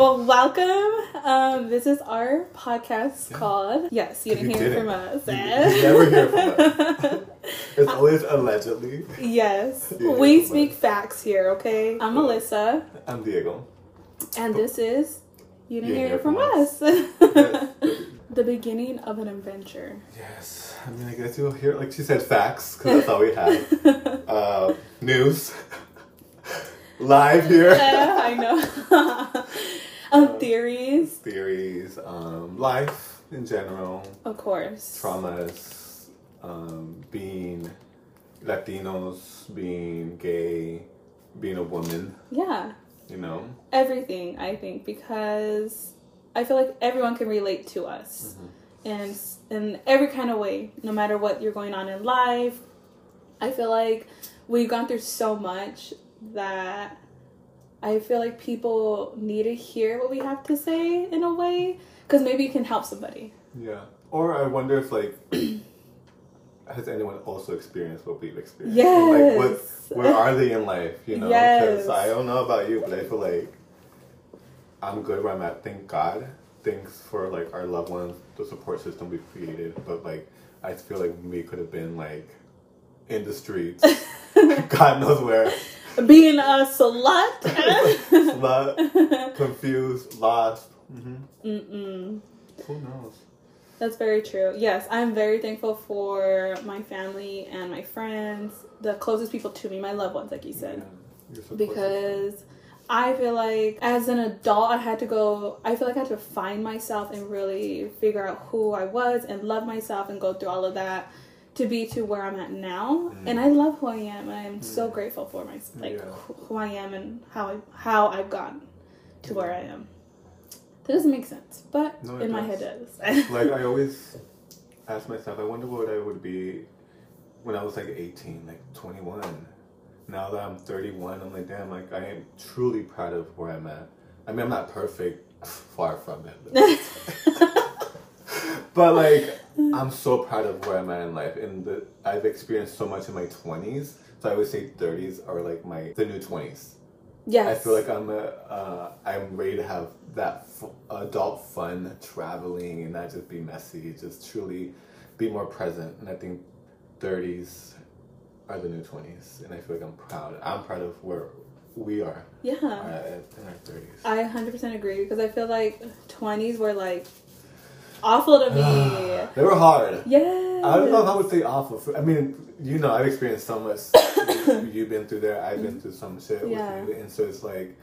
Well, welcome. Um, this is our podcast Yeah. called Yes, you didn't You hear didn't. from us. You, you never hear from us. It's always allegedly. yes, we speak us. facts here. Okay, I'm Melissa, I'm Diego. and this is you didn't You hear, didn't from, hear us. Yes. the beginning of an adventure. yes. I mean, I guess you'll hear, like she said, facts, because that's all we have. Uh, news. Live here. Yeah, I know. Um, theories, Theories, um, life in general, of course. traumas, um, being Latinos, being gay, being a woman, Yeah, you know? everything. I think because I feel like everyone can relate to us. in in every kind of way, no matter what you're going on in life. I feel like we've gone through so much that I feel like people need to hear what we have to say in a way because maybe it can help somebody. Yeah. Or I wonder if like has anyone also experienced what we've experienced? Yes. Like what where are they in life? You know, because Yes. I don't know about you, but I feel like I'm good where I'm at. Thank God. Thanks for like our loved ones, the support system we've created. But like I feel like we could have been like in the streets, God knows where, Being a slut. slut, confused, lost. hmm Mm-mm. Who knows? That's very true. Yes, I'm very thankful for my family and my friends, the closest people to me, my loved ones, like you said. Yeah. Your support because I feel like as an adult, I had to go, I feel like I had to find myself and really figure out who I was and love myself and go through all of that to be to where I'm at now. Mm. And I love who I am. And I'm so grateful for my, like, Yeah. who- I am and how, I, how I've gotten to where I am. That doesn't make sense, but No, in my head it does. like I always ask myself, I wonder what I would be when I was like 18, like 21. Now that I'm 31, I'm like, damn, like I am truly proud of where I'm at. I mean, I'm not perfect, far from it. but like, I'm so proud of where I'm at in life, and the, I've experienced so much in my 20s. So I would say 30s are like my the new 20s. yes. I feel like I'm a, uh, I'm ready to have that f- adult fun traveling and not just be messy, just truly be more present. And I think 30s are the new 20s, and I feel like I'm proud. I'm proud of where we are yeah. uh, in our 30s. I 100% agree because I feel like 20s were like awful to me. they were hard. Yeah. I don't know if I would say awful. I mean, you know, I've experienced so much. You've been through there. I've been through some shit Yeah. with you, and so it's like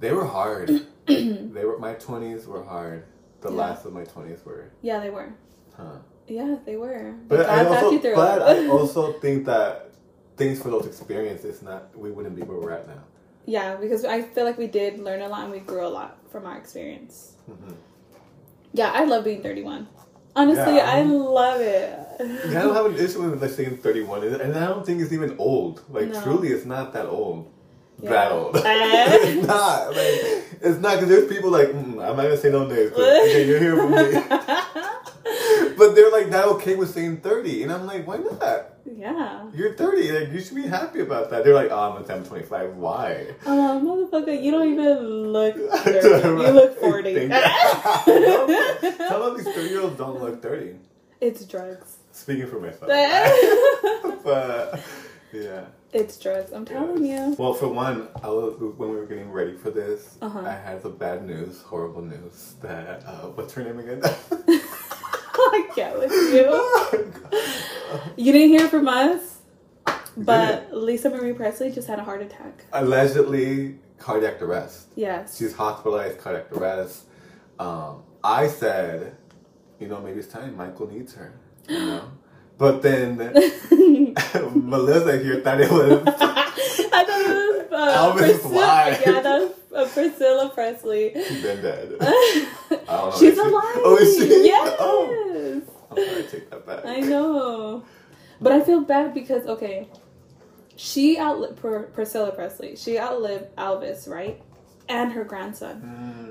they were hard. they were my twenties were hard. The Yeah. last of my twenties were, Yeah, they were. huh? Yeah, they were. But God I also, but. I also think that things for those experiences, not we wouldn't be where we're at now. yeah, because I feel like we did learn a lot and we grew a lot from our experience. Mhm. Yeah, I love being 31. Honestly, Yeah, I I'm- love it. I don't have an issue with like saying thirty-one, and I don't think it's even old. Like No. truly, it's not that old. Yeah. That old. Eh? it's not. Like it's not because there's people like mm, I'm not gonna say no names. 'cause, okay, you're here for me. but they're like not okay with saying thirty, and I'm like, why not? yeah. You're thirty. Like you should be happy about that. They're like, oh, I'm I'm 25. Why? Oh, motherfucker, you don't even look 30. You look 40. Thank you. Some of these 30 year olds don't look 30. it's drugs. Speaking for myself. but yeah. it's drugs. I'm telling you. Well, for one, I was, when we were getting ready for this, Uh-huh. I had the bad news, horrible news. That uh, what's her name again? I can't with you. You didn't hear from us, but Lisa Marie Presley just had a heart attack. Allegedly cardiac arrest. Yes. She's hospitalized, cardiac arrest. Um, I said, you know, maybe it's time. Michael needs her. You know. But then Melissa here thought it was I thought it was uh, Elvis. Why? Yeah, uh, Priscilla Presley. she's been dead. I don't know. She's alive. Oh, is she? Yes. Oh, I'm sorry, take that back. I know. But I feel bad because okay, she outlived Pr- Priscilla Presley. She outlived Elvis, right? And her grandson.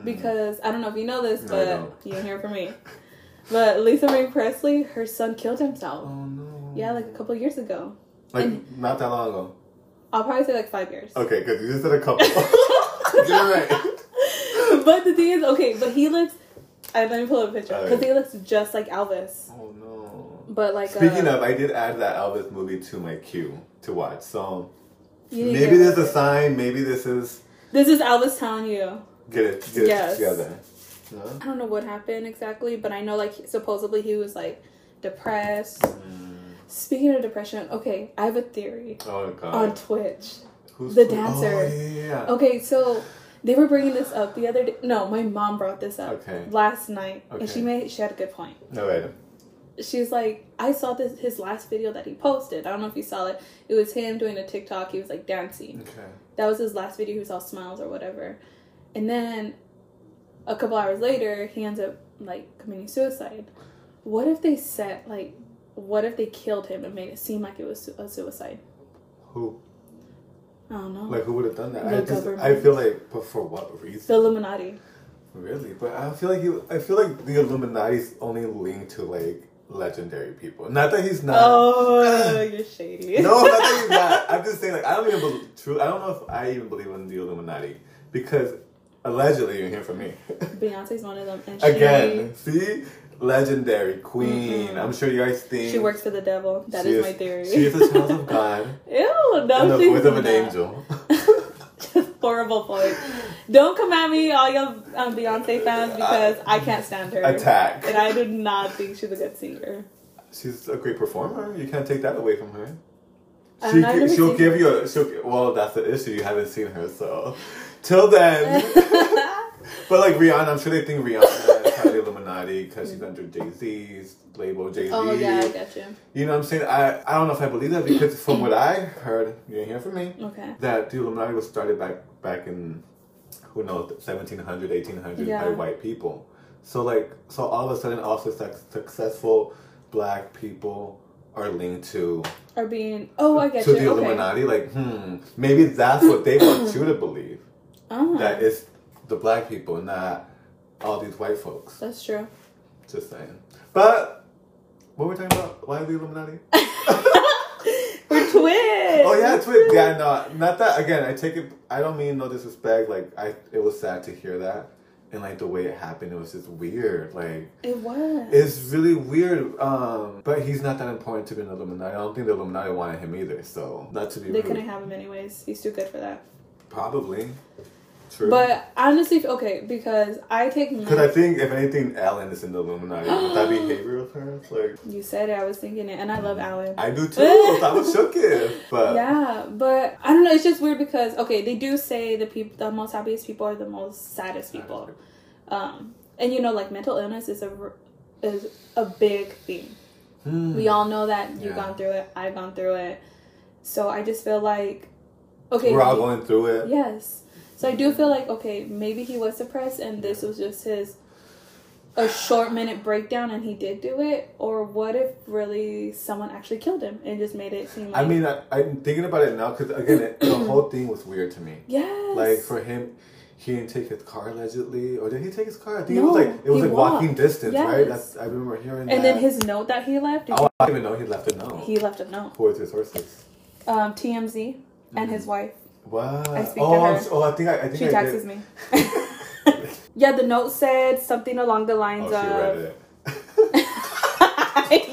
Mm. Because I don't know if you know this, No, but you hear from me. But Lisa Marie Presley, her son killed himself. Oh no. Yeah, like a couple years ago. Like and- not that long ago. I'll probably say like five years. Okay, good. You just said a couple. Get it right. but the thing is, okay, but he looks. I let me pull up a picture because Alright. he looks just like Elvis, Oh no. but like. Speaking uh, of, I did add that Elvis movie to my queue to watch. So you need to maybe there's a sign. Maybe this is This is Elvis telling you. get it get Yes. it together. No? I don't know what happened exactly, but I know like supposedly he was like depressed. Mm. Speaking of depression, okay, I have a theory Oh god. on Twitch. Who's the who- dancer. Oh, yeah, yeah, yeah. Okay, so they were bringing this up the other day. No, my mom brought this up Okay. last night, and she made she had a good point. No wait. She was like, I saw this his last video that he posted. I don't know if you saw it. It was him doing a TikTok. He was like dancing. Okay. That was his last video. He was all smiles or whatever. And then a couple hours later, he ends up like committing suicide. What if they set like, what if they killed him and made it seem like it was a suicide? Who? I don't know. Like who would have done that? The I just government. I feel like but for what reason? the Illuminati. Really? But I feel like you I feel like the Illuminati's only linked to like legendary people. Not that he's not Oh, you're shady. No, not that he's not. I'm just saying like I don't even believe true I don't know if I even believe in the Illuminati. Because allegedly you hear from me. Beyonce's one of them, and she, Again, see? Legendary queen. Mm-mm. I'm sure you guys think she works for the devil. That is, is, my theory. She is a child of God Ew, no, the voice of an angel. Just horrible point. Don't come at me, all y'all um, Beyonce fans, because I can't stand her. Attack. And I do not think she's a good singer. She's a great performer. You can't take that away from her. She, she'll give her. you a. She'll, well, that's the issue. You haven't seen her, so till then. but like Rihanna, I'm sure they think Rihanna is part of the Illuminati because she's under Jay Z's label. Jay Z. oh yeah, I got you. You know what I'm saying? I I don't know if I believe that because from what I heard, you didn't hear from me Okay. that the Illuminati was started back back in who knows 1700 1800 Yeah. by white people. So like so all of a sudden also suc successful black people are linked to are being oh I get to you. the okay. Illuminati. Like hmm, maybe that's what they want you to believe Oh, that it's the black people, not all these white folks. that's true. Just saying. But what were we talking about? Why the Illuminati? We're twins. Oh yeah, twist. Yeah, no, not that. Again, I take it. I don't mean no disrespect. Like I, it was sad to hear that, and like the way it happened, it was just weird. Like It was. it's really weird. Um, but he's not that important to be an Illuminati. I don't think the Illuminati wanted him either. So not to be they rude. couldn't have him anyways. He's too good for that. Probably. True. But honestly, okay, because I take because I think if anything, Ellen is in the Illuminati. With that behavior of hers, like you said it, I was thinking it, and I love Ellen. I do too. I was shook it, but yeah, but I don't know. It's just weird because okay, they do say the people, the most happiest people are the most saddest people, um, and you know, like mental illness is a is a big thing. Hmm. We all know that you've Yeah. gone through it. I've gone through it. So I just feel like, okay, we're all going through it. yes. So I do feel like okay, maybe he was depressed, and this was just his a short minute breakdown, and he did do it. Or what if really someone actually killed him and just made it seem like I mean, I, I'm thinking about it now because again, it, the whole thing was weird to me. yes, Like for him, he didn't take his car allegedly, or did he take his car? I think No, it was like it was like walking walked. distance, right? That's I remember hearing. and that. then his note that he left, Oh, I didn't even know he left a note. he left a note. Who was his sources? Um, TMZ and his wife. What? I speak to oh, I'm her. s- oh, I think I, I think She I texts did. me. yeah, the note said something along the lines Oh, she read of. it.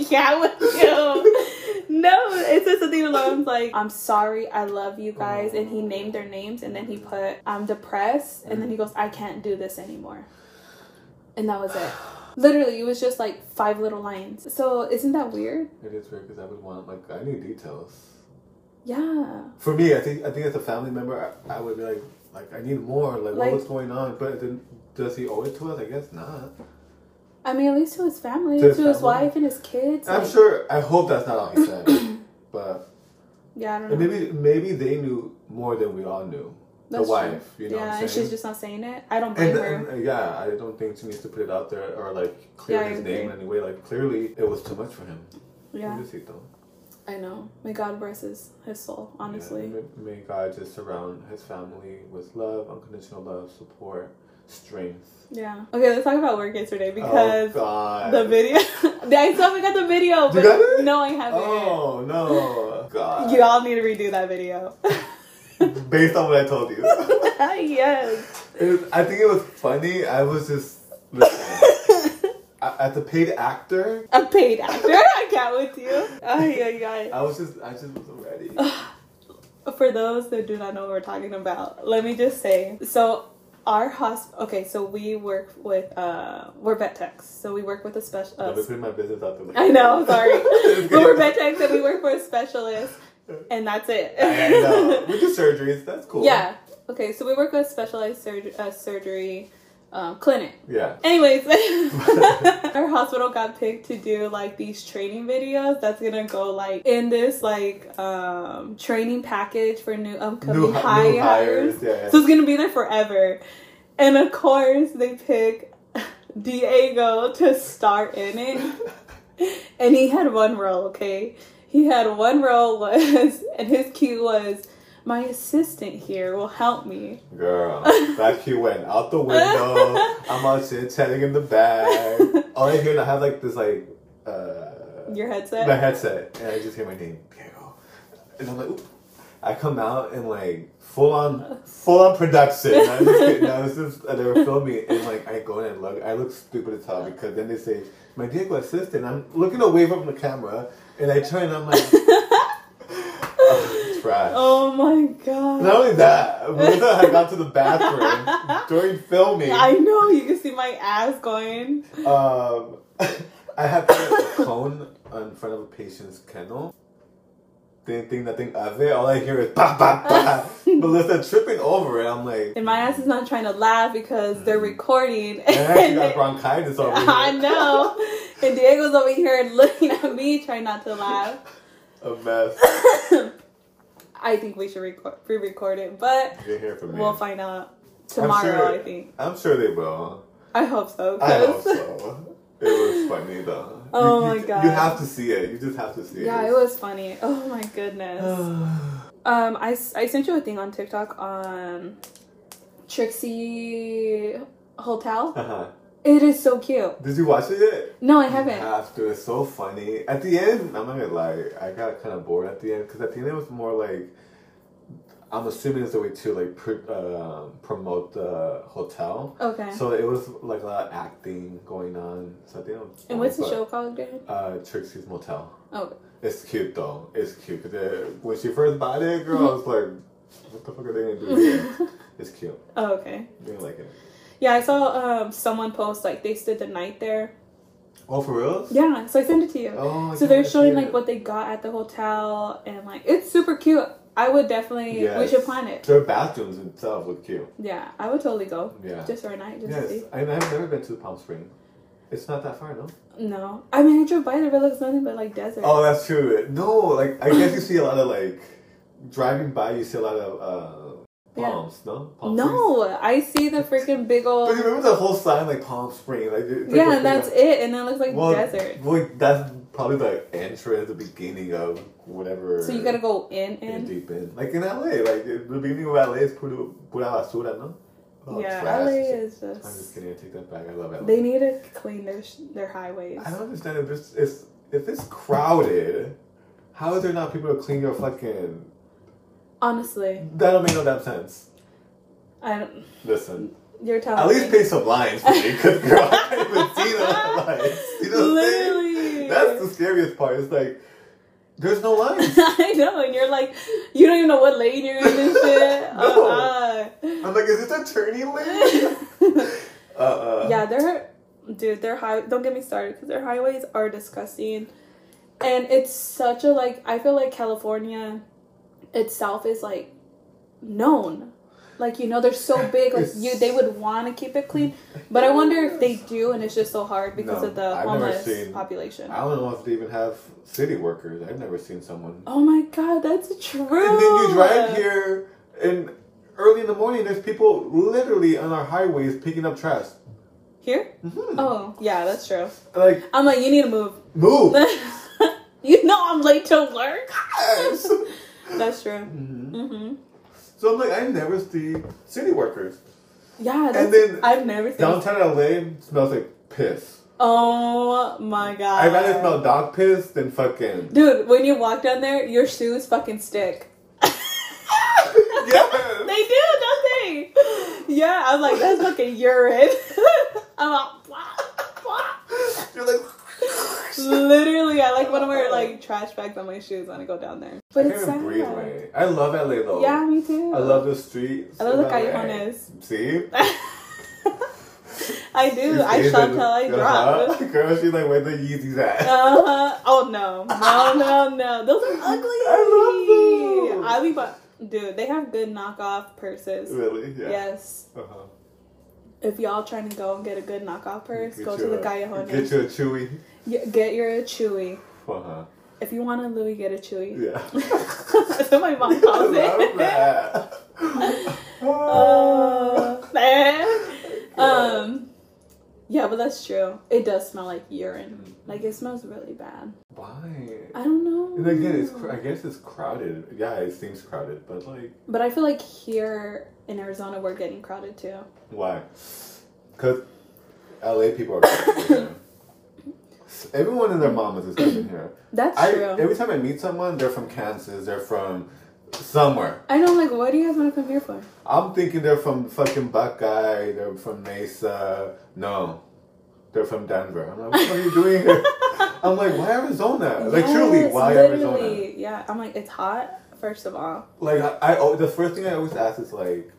yeah, with you. No, it said something along like, "I'm sorry, I love you guys," and he named their names, and then he put, "I'm depressed," and then he goes, "I can't do this anymore," and that was it. Literally, it was just like five little lines. So isn't that weird? It is weird because I would want like I need details. Yeah. For me, I think I think as a family member, I, I would be like like I need more. Like, Like- what's going on? But then does he owe it to us? I guess not. I mean, at least to his family, To to his his, family. wife and his kids. I'm like- sure. I hope that's not all he said. but Yeah, I don't know. maybe maybe they knew more than we all knew. That's the wife, true. you know. yeah, what I'm and she's just not saying it. I don't blame And, her. and, yeah, I don't think she needs to put it out there or like clear Yeah, his name in any way. Like clearly, it was too much for him. Yeah. I know. May God bless his, his soul, honestly. Yeah, may, may God just surround his family with love, unconditional love, support, strength. Yeah. Okay, let's talk about work yesterday oh, because oh the video. I still haven't got the video, but got it? no, I haven't. Oh no, God. You all need to redo that video. Based on what I told you. yes. Was, I think it was funny. I was just as a paid actor. A paid actor? I can't with you. Ay, ay, ay. I was just I just wasn't ready. For those that do not know what we're talking about, let me just say so our hospital okay so we work with uh we're vet techs so we work with a special uh, put my business out there. i know sorry but we're vet techs and we work for a specialist and that's it I know. We do surgeries. That's cool. yeah okay so we work with specialized uh, surgery um, clinic Yeah. anyways our hospital got picked to do like these training videos that's gonna go like in this like um training package for new upcoming New, high new hires hires. Yeah. so it's gonna be there forever. And of course, they pick Diego to star in it. And he had one role, okay? He had one role was, and his cue was, my assistant here will help me. Girl, that cue went out the window. I'm out shit chatting in the bag. All I hear, I have like this like uh Your headset? my headset, and I just hear my name, Diego, and I'm like, Oop. I come out and like full on, full on production. I was just, no, this is they were filming, and like I go in and look, I look stupid as hell because then they say my Diego assistant. I'm looking away from the camera, and I turn, and I'm like, trash. Oh my god. Not only that, Melissa had gone to the bathroom during filming. I know, you can see my ass going. Um, I had a cone in front of a patient's kennel. Didn't think nothing of it. All I hear is ba ba ba. Melissa tripping over it. I'm like, And my ass is not trying to laugh because they're recording. and got bronchitis over here. I know. And Diego's over here looking at me, trying not to laugh. A mess. I think we should record, pre-record it, but we'll find out tomorrow. sure- I think. I'm sure they will. I hope so. I hope so. It was funny though. Oh You- my you- God. You have to see it. You just have to see Yeah, it. Yeah, it was funny. Oh my goodness. Um, I, I sent you a thing on TikTok on Trixie Hotel. uh-huh. It is so cute. Did you watch it yet? No, I haven't. have to. It's so funny. At the end, I'm not gonna lie, I got kind of bored at the end because at the end it was more like I'm assuming it's a way to like pr- uh, promote the hotel. Okay. So it was like a lot of acting going on. So I think and what's the show called again? Uh, Trixie's Motel. Oh, It's cute though. It's cute because when she first bought it, girl, I was like, "What the fuck are they gonna do?" it's cute. oh, okay. You're gonna like it? Yeah, I saw um someone post like they stood the night there. Oh, for real? Yeah, so I sent it to you. Oh, so they're showing like what they got at the hotel and like it's super cute. I would definitely we should plan it. Their bathrooms itself look cute. Yeah, I would totally go Yeah. just for a night just to Yes, see. I, I've never been to Palm Springs. It's not that far, no. No, I mean I drove by there, but it looks nothing but like desert. Oh, that's true. No, like I guess you see a lot of like driving by. You see a lot of uh, Yeah. no? Palm trees. no, I see the freaking big But old. you remember the whole sign like Palm Springs, like like Yeah, and that's big- it, and then it looks like well, desert. Well, that's probably the entrance, the beginning of whatever. So you gotta go in in and deep in, like in LA, like the beginning of LA is pura, pura basura, no? Oh, yeah, trash. LA is just. I'm just kidding. I take that back. I love LA. They need to clean their sh- their highways. I don't understand if this is if it's crowded. How is there not people to clean your fucking? Honestly, That don't make no damn sense. I don't. Listen, You're telling at least me. pay some lines for me, cause girl, I can't even see the lines. You know? Literally. That's the scariest part. It's like there's no lines. I know, and you're like, you don't even know what lane you're in and shit. No. Uh-uh. I'm like, is this a turning lane? uh, uh. yeah, they're, dude, they're high. Don't get me started because their highways are disgusting, and it's such a like. I feel like California itself is like known. Like you know, they're so big. Like you, they would want to keep it clean, but I wonder if they do, and it's just so hard because No, of the I've never homeless seen- population. I don't know if they even have city workers. I've never seen someone. Oh my god, that's true. And then you drive here, and early in the morning, there's people literally on our highways picking up trash. Here? Mhm. Oh, yeah, that's true. Like, I'm like, you need to move. move. you know I'm late to work. That's true. Mhm. hmm So I'm like, I never see city workers. Yeah, And then I've never seen. Downtown LA smells like piss. Oh my god. I'd rather smell dog piss than fucking. Dude, when you walk down there, your shoes fucking stick. yeah, They do, don't they? yeah, I was like, that's fucking urine. I'm like, blah, blah. You're like. Literally, I like want to wear like trash bags on my shoes when I go down there. But I it's even breathe sad. I love LA though. Yeah, me too. I love the streets. I love the callejones. See? I do. I shop till I uh-huh. drop. Girl, she's like, where the Yeezys at? Uh-huh. Oh no, no, no, no! Those are ugly. I love those. I be, bu- dude. They have good knockoff purses. really? Yeah. Yes. Uh-huh. If y'all trying to go and get a good knockoff purse, Get go to the Callejones. Get you a chewy. Yeah, get your Chewy. Uh-huh. If you want a Louis, get a Chewy. Yeah. That's what my mom calls it. Uh, man. um, yeah, but that's true. It does smell like urine. Like it smells really bad. Why? I don't know. And again, it's cr- I guess it's crowded. Yeah, it seems crowded, but like, But I feel like here in Arizona we're getting crowded too. why? Because LA people are. Everyone and their mamas is coming here. That's I true. every time I meet someone, they're from Kansas. They're from somewhere. I know. Like, what do you guys want to come here for? I'm thinking they're from fucking Buckeye. They're from Mesa. No, they're from Denver. I'm like, what are you doing here? I'm like, why Arizona? Like, truly, Yes, why literally. Arizona? Yeah, I'm like, it's hot. First of all, Like, I, I oh, the first thing I always ask is like,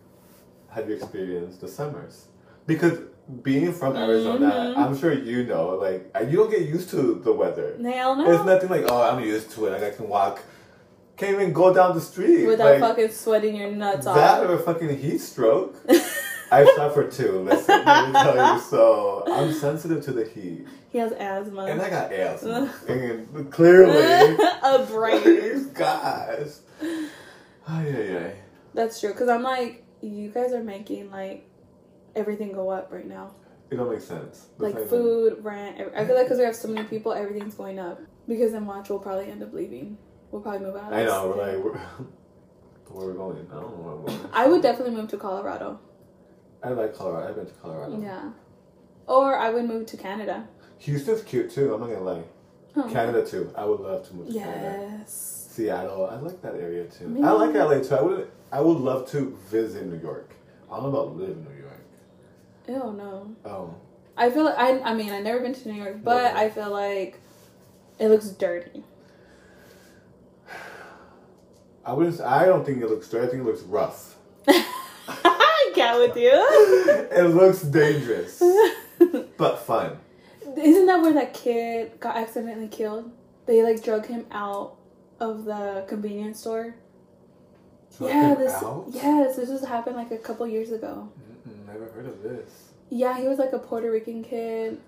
have you experienced the summers? Because being from Arizona, Mhm. I'm sure you know, like, you don't get used to the weather. hell no. It's nothing like, oh, I'm used to it. Like, I can walk, can't even go down the street Without like, fucking sweating your nuts that off. or a fucking heat stroke. I've suffered too. Listen, let me tell you. So I'm sensitive to the heat, he has asthma. and I got asthma. and clearly, a brain. gosh, ay ay ay. That's true. Cause I'm like, you guys are making like everything go up right now. It don't make sense. That's Like food, rent. every- I feel like because we have so many people, everything's going up. Because then watch, we'll probably end up leaving. We'll probably move out. I know. We're like, we're, where we're going? I don't know where. I would definitely move to Colorado. I like Colorado. I've been to Colorado. Yeah. Or I would move to Canada. Houston's cute too. I'm not gonna lie. Oh. Canada too. I would love to move to Canada. Yes. Seattle. I like that area too. Me I like. LA too. I would. I would love to visit New York. I don't know about live in New York. Ew, no. Oh. I feel like I. I mean, I've never been to New York, but. I feel like it looks dirty. I wouldn't. I don't think it looks dirty. I think it looks rough. I get with you. it looks dangerous, but fun. Isn't that where that kid got accidentally killed? They like drug him out of the convenience store. Drug yeah, this. out? Yes, this just happened like a couple years ago. Never heard of this. Yeah, he was like a Puerto Rican kid,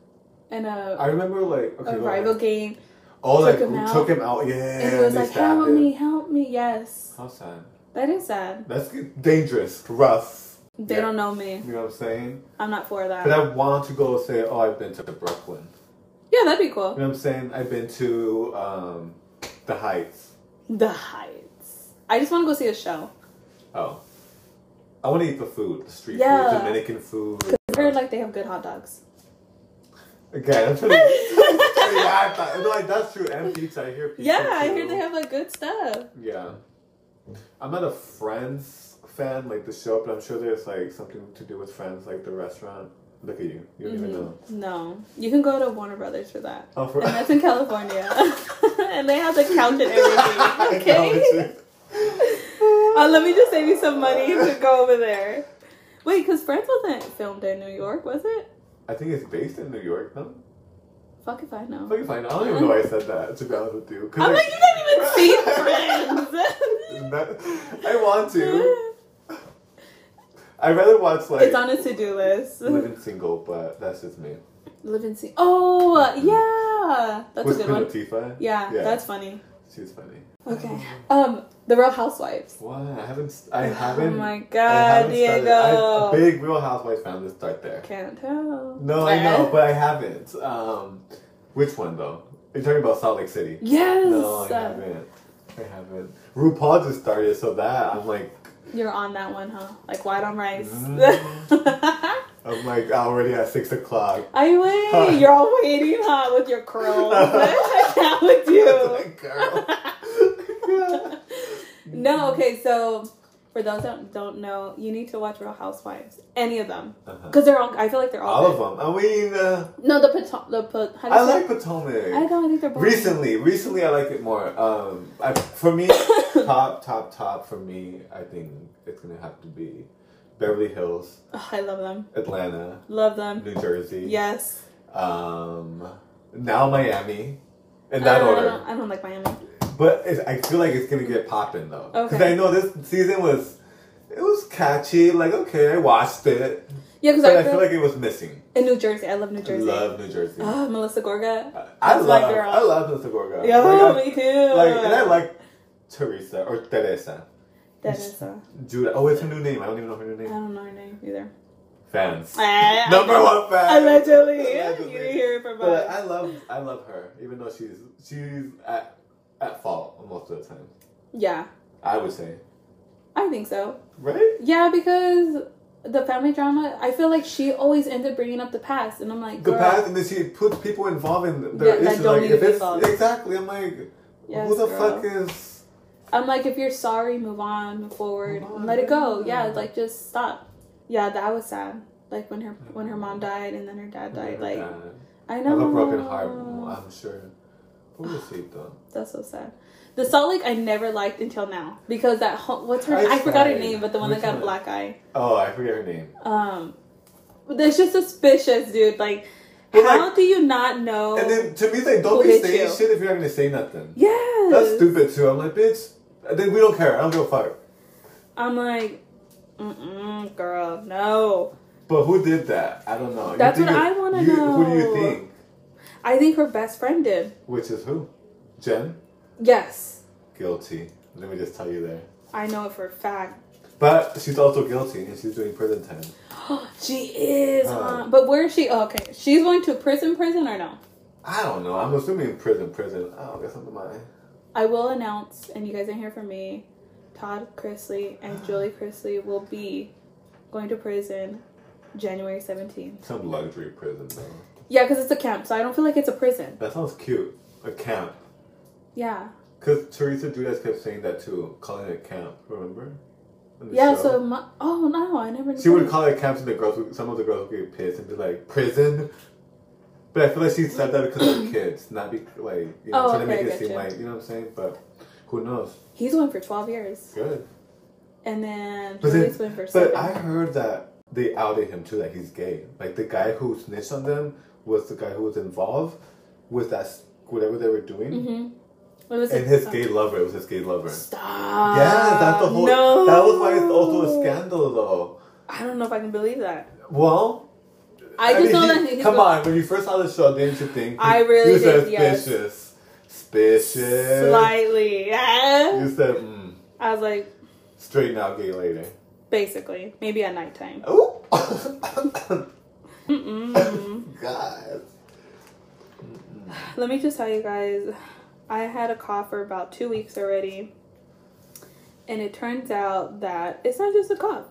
and a, I remember like okay, a rival gang, Oh, took like him out. took him out. Yeah, and he was like, "Help him. me, help me!" Yes, How sad. that is sad. That's dangerous, rough. They Yeah. don't know me. You know what I'm saying? I'm not for that. But I want to go say, oh, I've been to Brooklyn. yeah, that'd be cool. You know what I'm saying? I've been to um, the Heights. The Heights. I just want to go see a show. Oh. I want to eat the food, the street Yeah. food, Dominican food. I heard like they have good hot dogs. Again, I'm yeah, I no, like, that's true. And pizza, I hear pizza. Yeah, I hear they have like good stuff. Yeah. I'm not a Friends fan, like the show, but I'm sure there's like something to do with Friends, like the restaurant. Look at you. You don't even mm-hmm. know. No, you can go to Warner Brothers for that, Oh, for and that's in California, and they have the couch and everything. Okay. Uh, let me just save you some money to go over there. Wait, because Friends wasn't filmed in New York, was it? I think it's based in New York, no? Fuck if I know. Fuck if I know. I don't even know why I said that, to be honest with you. I'm I- like, you didn't even see Friends. That- I want to. I'd rather watch like it's on a to-do list. Living Single, but that's just me. Live and see. Oh, yeah, that's With a good Queen one. Latifah. Yeah, Yeah. that's funny. She's funny. Okay. Um, The Real Housewives. Why? I haven't. I haven't. Oh my God, haven't started- Diego. I'm a big Real Housewives fan. Let's start there. Can't tell. No, I know, but I haven't. Um, which one though? You're talking about Salt Lake City. Yes. No, I haven't. I haven't. RuPaul just started, so that I'm like, You're on that one, huh? Like white on rice. Mm. I'm like already at six o'clock. I wait. You're all waiting, huh? With your curls. I can't with you. Like, girl. No, okay, so For those that don't know, you need to watch Real Housewives. Any of them, Uh-huh. because they're all. I feel like they're all. All good. of them. I mean, uh, No, the Pot- the Pot- I like? Potomac. I don't think they're both. Recently, recently I like it more. Um, I, for me, top, top, top for me, I think it's gonna have to be Beverly Hills, Oh, I love them. Atlanta, Love them. New Jersey. Yes. Um, now Miami, in that Uh, I order. don't, I don't like Miami. But it's, I feel like it's gonna get popping though, because Okay. I know this season was, it was catchy. Like okay, I watched it, Yeah, because I, I feel, like it was missing. in New Jersey. I love New I Jersey. love New Jersey. Oh, Melissa Gorga. I my love. I love Melissa Gorga. Yeah, Like, me too. Like, and I like Teresa or Teresa. Uh, Judah. Oh, it's her new name. I don't even know her new name. I don't know her name either. Fans. I- Number one fan. Allegedly. Allegedly. You hear it from But us. I love, I love her, even though she's she's at at fault most of the time. Yeah, I would say, I think so. right? Yeah, because the family drama, I feel like she always ended bringing up the past, and I'm like, The past, and then she puts people involved in their Yeah, issues. don't Like if it's involved. exactly, I'm like, Yes, who the girl. fuck is? I'm like, if you're sorry, move on, move forward, Move on, let it go. yeah. Yeah, like just stop. Yeah, that was sad. Like when her when her mom died and then her dad died. Like I know. I have a broken heart. I'm sure. Pobrecito. That's so sad. The Salt Lake I never liked until now because that ho- what's her I I forgot her name, but the one Which that got a one? black eye. Oh, I forget her name. Um, it's just suspicious, dude. Like, But, how like- do you not know? And then to me, it's like, don't be saying you? shit if you're not gonna say nothing. yes, That's stupid too. I'm like, bitch. Then we don't care. I don't give a fuck. I'm like, mm girl, no. But who did that? I don't know. That's what I wanna know. Who do you think? I think her best friend did. Which is who? Jen? Yes, Guilty. Let me just tell you there. I know it for a fact. But she's also guilty and she's doing prison time. she is, Uh. But where is she? Oh, okay, she's going to prison, prison or no? I don't know. I'm assuming prison, prison. I don't guess I'm my. I will announce, and you guys didn't hear from me. Todd Chrisley and Julie Chrisley will be going to prison January 17th. Some luxury prison though. Yeah, because it's a camp, so I don't feel like it's a prison. That sounds cute. A camp. Yeah. Because Teresa Giudice kept saying that too, calling it camp. Remember? Yeah, show? so my, oh no, I never. She would call it camps, and the girls, would, some of the girls would get pissed and be like, "Prison." But I feel like she said that because of the kids, not be like you know Oh, trying to make it seem getcha. like you know what I'm saying. But who knows? He's going for twelve years, Good. and then But Julie's then, going for but seven. I heard that they outed him too, that he's gay. Like the guy who snitched on them was the guy who was involved with that whatever they were doing, mm-hmm. What was and it? his gay lover. It was his gay lover. Stop. Yeah, that's the whole. No. That was why it's also a scandal, though. I don't know if I can believe that. Well, I just mean, know he- that Come go- on, when you first saw the show, didn't you think? I really you said did, yes. suspicious, suspicious. Slightly. Yeah. You said mm, I was like, straighten out gay later. basically, maybe at nighttime. Oh. God. Let me just tell you guys, I had a cough for about two weeks already. And it turns out that it's not just a cough.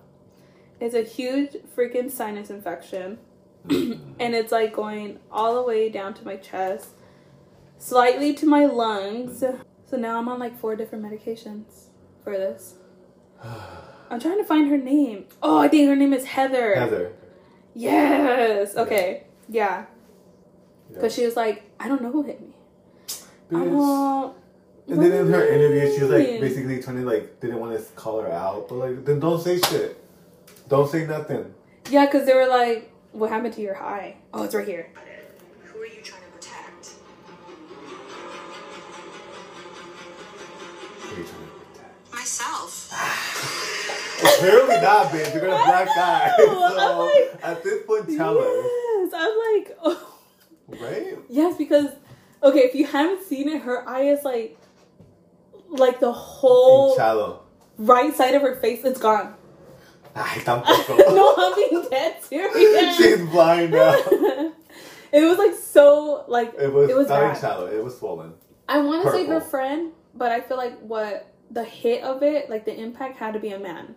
It's a huge freaking sinus infection. Mm. and it's like going all the way down to my chest, slightly to my lungs. Mm. So now I'm on like four different medications for this. I'm trying to find her name. Oh, I think her name is Heather. Heather. Yes. Okay. Yeah. Yeah. Because she was like, I don't know who hit me. Bitch. And then in her interview, she was like basically trying to like didn't want to call her out, but like then don't say shit, don't say nothing. Yeah, because they were like, what happened to your eye? Oh, it's right here. Who are you trying to protect? What are you trying to protect? Myself. Apparently not, bitch. You're gonna black eye. So like- at this point, tell yes. I'm like, oh. right? Yes, because, okay, if you haven't seen it, her eye is like, like the whole Shallow. right side of her face, it's gone. Ay, tampoco. no, I'm being dead serious. She's blind now. it was like so, like, It was, It was not shallow. It was swollen. I want to say her friend, but I feel like what the hit of it, like the impact, had to be a man,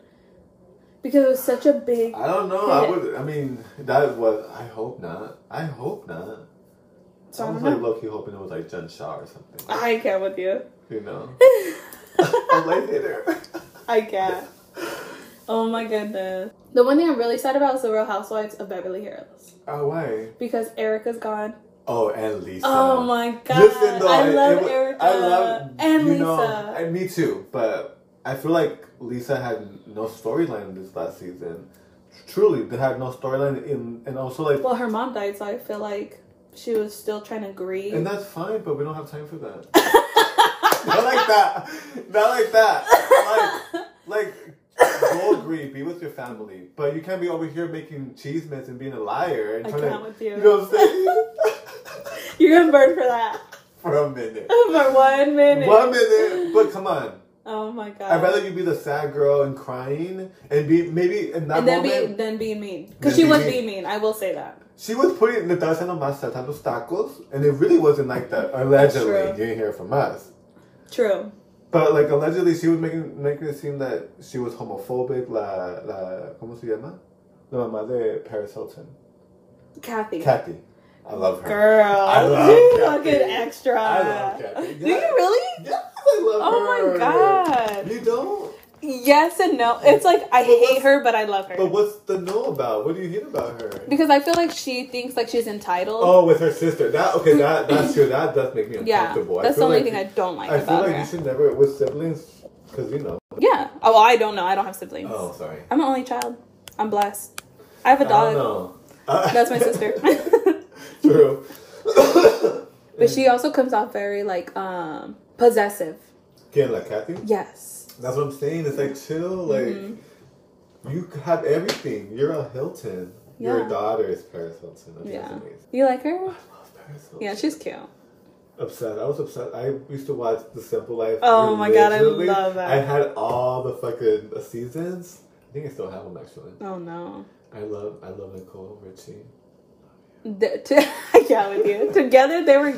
because it was such a big. I don't know. I would. I mean, that was. I hope not. I hope not. So I I was like low key hoping it was like Jen Shah or something. I can't with you. You know, a late hitter. I can't. Oh my goodness. The one thing I'm really sad about is the Real Housewives of Beverly Hills Oh, why? because Erika's gone. Oh, and Lisa. Oh my god! Listen, though, I it- love it Erika I love and you Lisa. Know, and me too, but I feel like Lisa had no storyline this last season. Truly, they had no storyline in, and also like, well, her mom died, so I feel like she was still trying to grieve. and that's fine, but we don't have time for that. Not like that. Not like that. Like, like, go agree, be with your family, but you can't be over here making cheese mints and being a liar and I trying can't to, with you. you know what I'm saying? You're gonna burn for that for a minute. for one minute. One minute, but come on. Oh my god! I'd rather you be the sad girl and crying and be maybe in that and then moment be then being mean because she be was mean. being mean. I will say that. she was putting the haciendo más saltar los tacos and it really wasn't like that. Allegedly, you didn't hear from us. True. But like allegedly, she was making making it seem that she was homophobic. La la ¿cómo se llama? La mamá de Paris Hilton, Kathy. Kathy. I love her. Girl, I love you fucking extra. I love Kathy. Do you Yeah. really? Yes, I love her. Oh her. my god. You don't. Yes and no. It's like I But hate her, but I love her But what's the no about? What do you hate about her? because I feel like she thinks like she's entitled. Oh, with her sister. That okay. That that's true. That does make me uncomfortable. I that's the only like thing I don't like I feel like her. you should never with siblings because you know. Yeah. Oh, well, I don't know. I don't have siblings. Oh, sorry. I'm an only child. I'm blessed. I have a I don't dog. know. Uh, That's my sister. True. but she also comes off very like um possessive. Again, like Kathy. Yes. That's what I'm saying. It's like chill. Like Mm-hmm. you have everything. You're a Hilton. Your daughter is Paris Hilton. That's Yeah. amazing. You like her? I love Paris Hilton. Yeah, she's cute. upset. I was upset. I used to watch The Simple Life. Oh my God, I love that. I had all the fucking seasons. I think I still have them actually. Oh no. I love I love Nicole Richie. The, to, yeah, with you together they were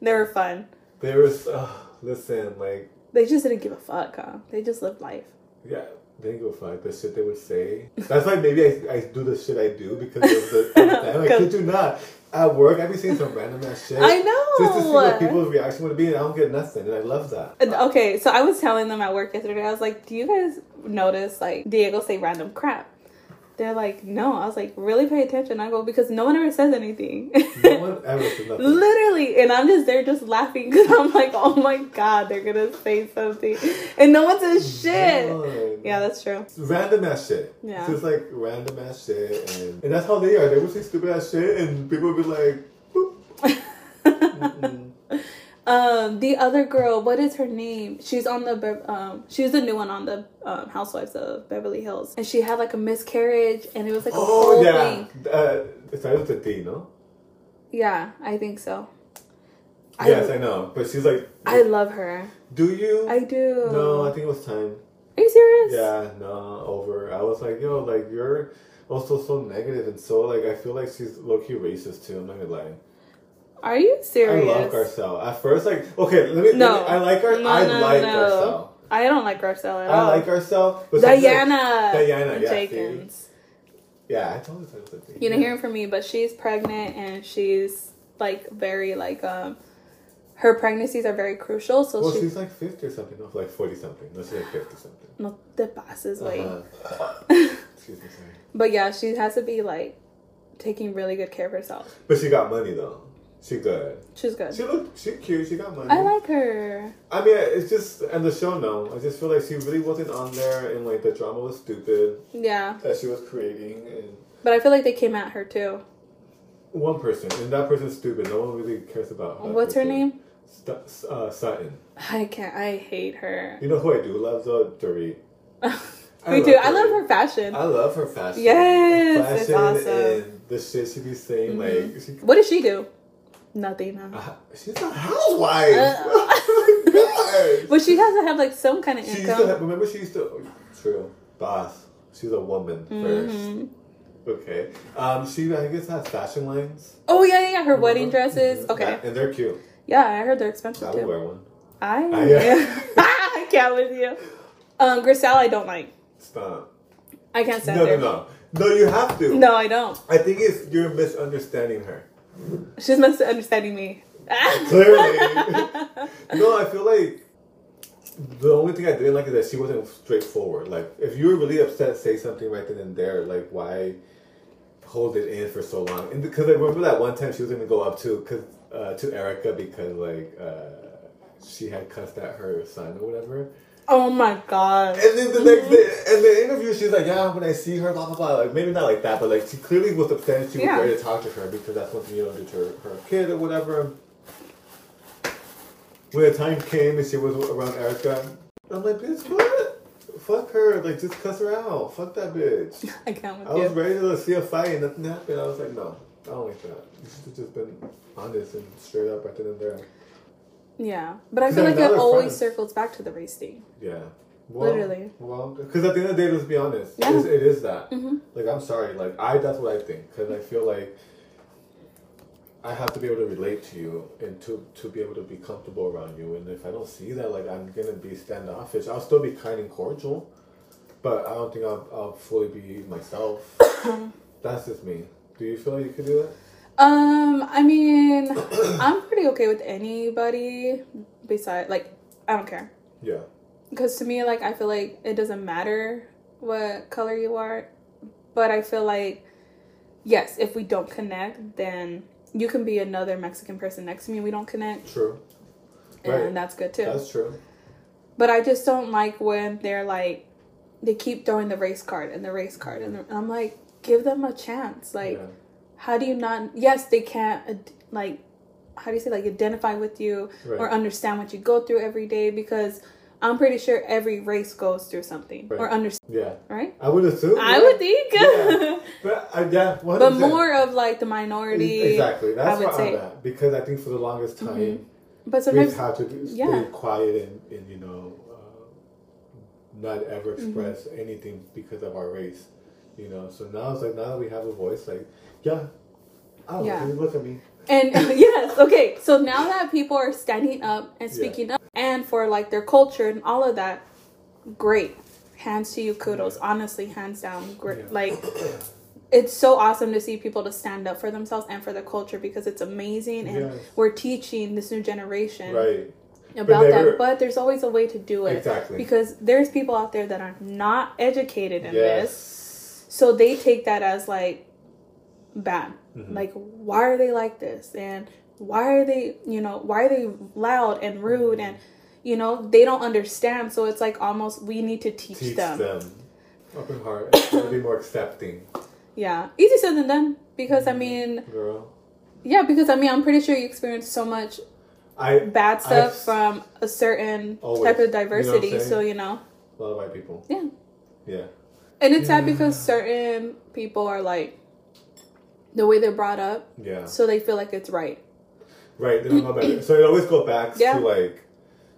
they were fun. They were listen like They just didn't give a fuck, huh? They just lived life. yeah. They didn't go fuck the shit they would say. That's why maybe I, I do the shit I do because of the. at the time. I kid you not. At work, I'd be seeing some random ass shit. I know. Just to see what people's reaction would be, and I don't get nothing, and I love that. Okay, so I was telling them at work yesterday. I was like, "Do you guys notice like Diego say random crap?" They're like, "No." I was like, "Really pay attention." I go because no one ever says anything. No one ever said nothing. Literally, and I'm just there, just laughing because I'm like, "Oh my god, they're gonna say something," and no one says shit. Yeah, that's true. random ass shit. Yeah. It's just like random ass shit, and, and that's how they are. They would say stupid ass shit, and people would be like. Um, the other girl, what is her name? She's on the um, she's the new one on the um, Housewives of Beverly Hills, and she had like a miscarriage, and it was like a oh whole yeah, thing. uh, it started with a D, no? Yeah, I think so. yes, I, I know, but she's like, I love her. do you? I do. no, I think it was time. Are you serious? Yeah, no, over. I was like, yo, like you're also so negative and so like I feel like she's low key racist too. I'm not gonna lie. Are you serious? I love Garcelle. At first, like, okay, let me. No. let me- I like her. No, I no, like no. Garcelle. I don't like Garcelle at all. I like Garcelle. But Diana. Diana, yeah, see? Jenkins. Yeah, I told you that was a. You didn't hear from me, but she's pregnant and she's like very like um her pregnancies are very crucial. So Well, she she's like 50 or something, like 40 something. No, she's like 50 something. no te pases, like. Uh-huh. Excuse me, sorry. But yeah, she has to be like taking really good care of herself. But she got money though. She good. She's good. She look, she cute. She got money. I like her. I mean, it's just and the show. No, I just feel like she really wasn't on there, and like the drama was stupid Yeah, that she was creating, and but I feel like they came at her too. one person, and that person's stupid. No one really cares about. Her What's her name? St- uh, Sutton. I can't. I hate her. You know who I do love though? Dorit. I love too. I love her fashion. I love her fashion. Yes, it's fashion awesome. Mm-hmm. and the shit she be saying. Like she, What does she do? Nothing. Huh? uh, she's a housewife. Uh. oh my god. But she has to have like some kind of She used income. to have, remember she used to true boss. She's a woman first. Mhm. Okay. Um, she I guess has fashion lines. Oh yeah, yeah, yeah. Her wedding dresses. Mhm. Okay. and they're cute. Yeah, I heard they're expensive I would too. wear one. I. Ah, yeah. I can't with you. Um, Garcelle, I don't like. Stop. I can't stand No, no, her. no. No, you have to. No, I don't. I think it's you're misunderstanding her. She's misunderstanding me. Clearly. no, I feel like the only thing I didn't like is that she wasn't straightforward. Like, if you were really upset, say something right then and there. Like, why hold it in for so long? And because I remember that one time she was gonna go up to cause, uh, to Erika because like uh, she had cussed at her son or whatever. Oh my god. And then the next day, in the interview, she's like, "Yeah, when I see her, blah blah blah." Like maybe not like that, but like she clearly was upset. and She was Yeah. ready to talk to her because that's something you know to her, her kid or whatever. When the time came and she was around Erika, I'm like, "Bitch, what? Fuck her! Like, just cuss her out. Fuck that bitch." I can't with I was you. ready to see a fight and nothing happened. I was like, "No, I don't like that. You should have just been honest and straight up right then and there." Yeah, but I feel like it always friends. circles back to the race thing. Yeah. Well, Literally. Well, because at the end of the day, let's be honest. Yeah. It's, it is that. Mhm. Like, I'm sorry. Like, I that's what I think. Because I feel like I have to be able to relate to you and to, to be able to be comfortable around you. And if I don't see that, like, I'm going to be standoffish. I'll still be kind and cordial. But I don't think I'll, I'll fully be myself. that's just me. Do you feel like you could do that? Um, I mean, I'm pretty okay with anybody beside like I don't care. Yeah. Because to me, like, I feel like it doesn't matter what color you are. But I feel like, yes, if we don't connect, then you can be another Mexican person next to me. And we don't connect. True. And Right. that's good too. That's true. but I just don't like when they're like, they keep throwing the race card and the race card. And I'm like, give them a chance. Like, yeah. How do you not? Yes, they can't, like, how do you say, like, identify with you Right. or understand what you go through every day because I'm pretty sure every race goes through something or understand, Yeah. right? I would assume. I yeah. would think. Yeah. But, uh, yeah, 100%. but more of like the minority. Exactly. That's I would say. I'm at. Because I think for the longest time, Mhm. But we've sometimes, had to be- stay yeah. quiet and, and you know, uh, not ever Mm-hmm. express anything because of our race. You know, so now it's like, now that we have a voice, like, yeah, Oh, Yeah. look at me? And yes, okay. So now that people are standing up and speaking up and for like their culture and all of that, great. Hands to you, kudos. Honestly, hands down. Great. Yeah. Like it's so awesome to see people to stand up for themselves and for their culture because it's amazing and Yes. we're teaching this new generation Right. about never- that. But there's always a way to do it. Exactly. Because there's people out there that are not educated in this. So they take that as like bad. Mhm. Like, why are they like this? And why are they, you know, why are they loud and rude? And, you know, they don't understand. So it's like almost we need to teach, Teach them. them. Open heart. be more accepting, Yeah. Easy said than done. Because, I mean, girl. yeah, because, I mean, I'm pretty sure you experienced so much I bad stuff I've- from a certain Always. type of know what I'm diversity. so, you know, a lot of white people. yeah. Yeah. And it's sad because certain people are like, the way they're brought up, Yeah. so they feel like it's right. Right. They don't know better. So it always go back Yeah. to like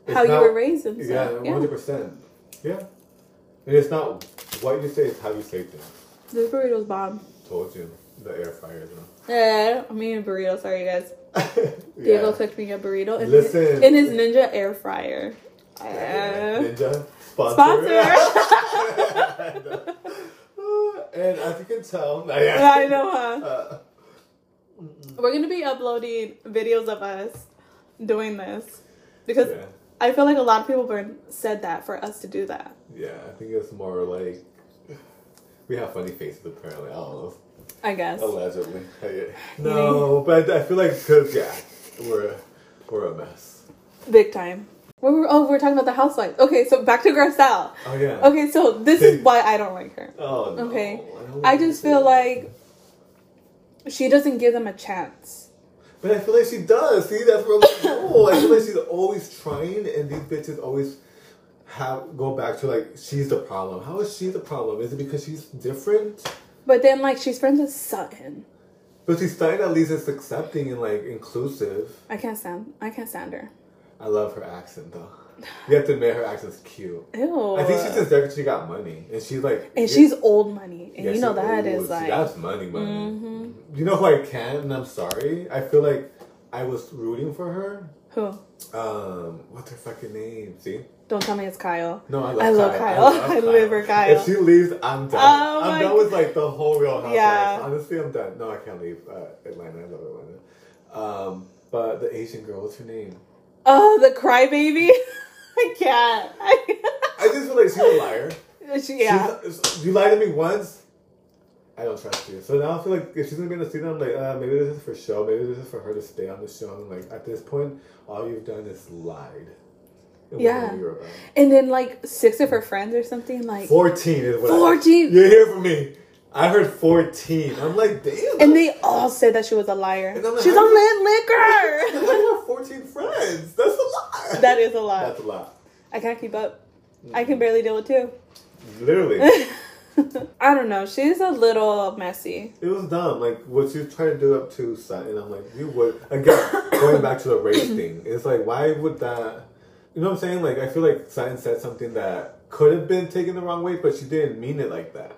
How you were raised and Yeah, Yeah. hundred percent. Yeah. And it's not what you say; it's how you say things. The burrito's bomb. Told you the air fryer, though. Yeah, I mean burrito. Sorry, guys. Diego yeah. cooked me a burrito in, Listen. in his Ninja air fryer. Uh, Ninja sponsor. Sponsor. and as you can tell, I know, huh? Uh, We're gonna be uploading videos of us doing this because yeah, I feel like a lot of people were said that for us to do that. yeah. I think it's more like we have funny faces. Apparently, I don't know. I guess. Allegedly. No, but I feel like because yeah, we're we're a mess. Big time. We were, oh, we're talking about the housewives. Okay, so back to Garcelle. Oh yeah. Okay, so this is why I don't like her. Oh no. Okay. don't I just feel like she doesn't give them a chance. But I feel like she does. See, that's where I'm like, no. I feel like she's always trying, and these bitches always have go back to like she's the problem. How is she the problem? Is it because she's different? But then, like, she's friends with Sutton. But she's starting at least is accepting and like inclusive. I can't stand. I can't stand her. I love her accent though. You have to admit her accent's cute. Ew. I think she's just there because she got money, and she's like, and she's old money, and Yeah, you know that oh, is like. that's money, money. Mhm. You know who I can, and I'm sorry. I feel like I was rooting for her. Who? Um, what's her fucking name? See. Don't tell me it's Kyle. No, I love I love Kyle. Kyle. I live for Kyle. If she leaves, I'm done. Oh I'm done with like the whole Real Housewives. Yeah. Honestly, I'm done. No, I can't leave uh, Atlanta. I love Atlanta. Um, but the Asian girl, what's her name? Oh, the crybaby. I can't. I just feel like she's a liar. she, yeah. She's, you lied to me once. I don't trust you. So now I feel like if she's gonna be in the season, I'm like, uh, maybe this is for show. Maybe this is for her to stay on the show. And like at this point, all you've done is lied. Yeah. what you were about. And then like six of her friends or something like. Fourteen is what. I- 14? You hear from me? I heard fourteen. I'm like, damn. And they all said that she was a liar. Like, She's how on do lit How liquor. you have fourteen friends? That's a lot. that is a lot. That's a lot. I can't keep up. I can barely deal with two. Literally. I don't know. She's a little messy. It was dumb. Like what she was trying to do up to Sutton. I'm like, you would again going back to the race thing. It's like, why would that? You know what I'm saying? Like, I feel like Sutton said something that could have been taken the wrong way, but she didn't mean it like that.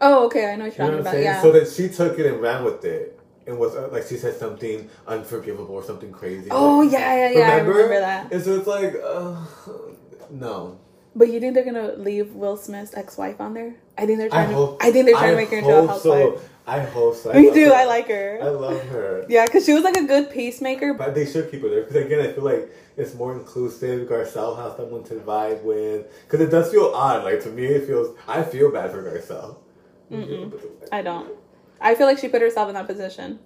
Oh, okay. I know what You you're what talking about. Yeah. So that she took it and ran with it. And was uh, like she said something unforgivable or something crazy. oh Like, yeah, yeah, yeah. I remember that. And so it's like, uh, no. But you think they're gonna leave Will Smith's ex-wife on there? I think they're I trying hope. to. I think they're trying I to make her into a housewife. So. I hope so. I Me love too. her. I like her. I love her. Yeah, because she was like a good peacemaker. But they should keep her there because again, I feel like it's more inclusive. Garcelle has someone to vibe with because it does feel odd. Like to me, it feels. I feel bad for Garcelle. I don't. I feel like she put herself in that position.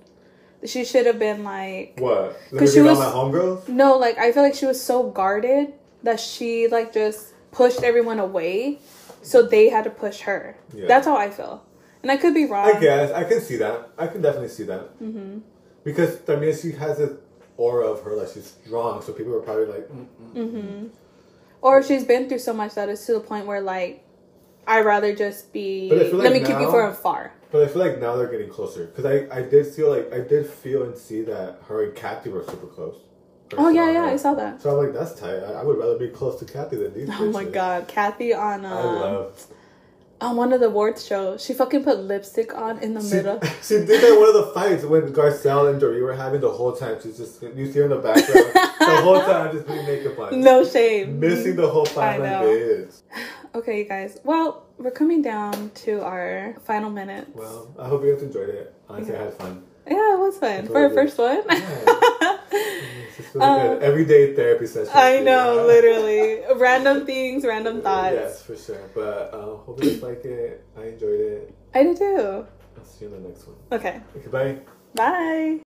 She should have been like what? 'Cause Because she was- homegirls. no, like I feel like she was so guarded that she like just pushed everyone away, so they had to push her. Yeah. That's how I feel, and I could be wrong. I guess I can see that. I can definitely see that. Mm-hmm. Because I mean, she has this aura of her like she's strong, so people are probably like, mm, mm. Or she's been through so much that it's to the point where like I'd rather just be. Feel Let me like keep you now- from afar. But I feel like now they're getting closer because I I did feel like I did feel and see that her and Kathy were super close. Oh yeah, yeah, and I saw that. So I'm like, that's tight. I, I would rather be close to Kathy than these. Oh my god, Kathy on I um, love. on one of the awards shows, she fucking put lipstick on in the She, middle. she did that one of the fights when Garcelle and Dorit were having the whole time. She's just you see her in the background the whole time just putting makeup on. No shame. Missing the whole fight like bitch. Okay, you guys. Well, we're coming down to our final minutes. Well, I hope you guys enjoyed it. Honestly, I had fun. yeah, it was fun for our first one. Yeah. Really Um, good. Everyday therapy session. I know, Yeah. literally. random things, random thoughts. Yes, for sure. But uh, hope you guys like it. I enjoyed it. I do too. I'll see you in the next one. Okay. Okay, bye. Bye.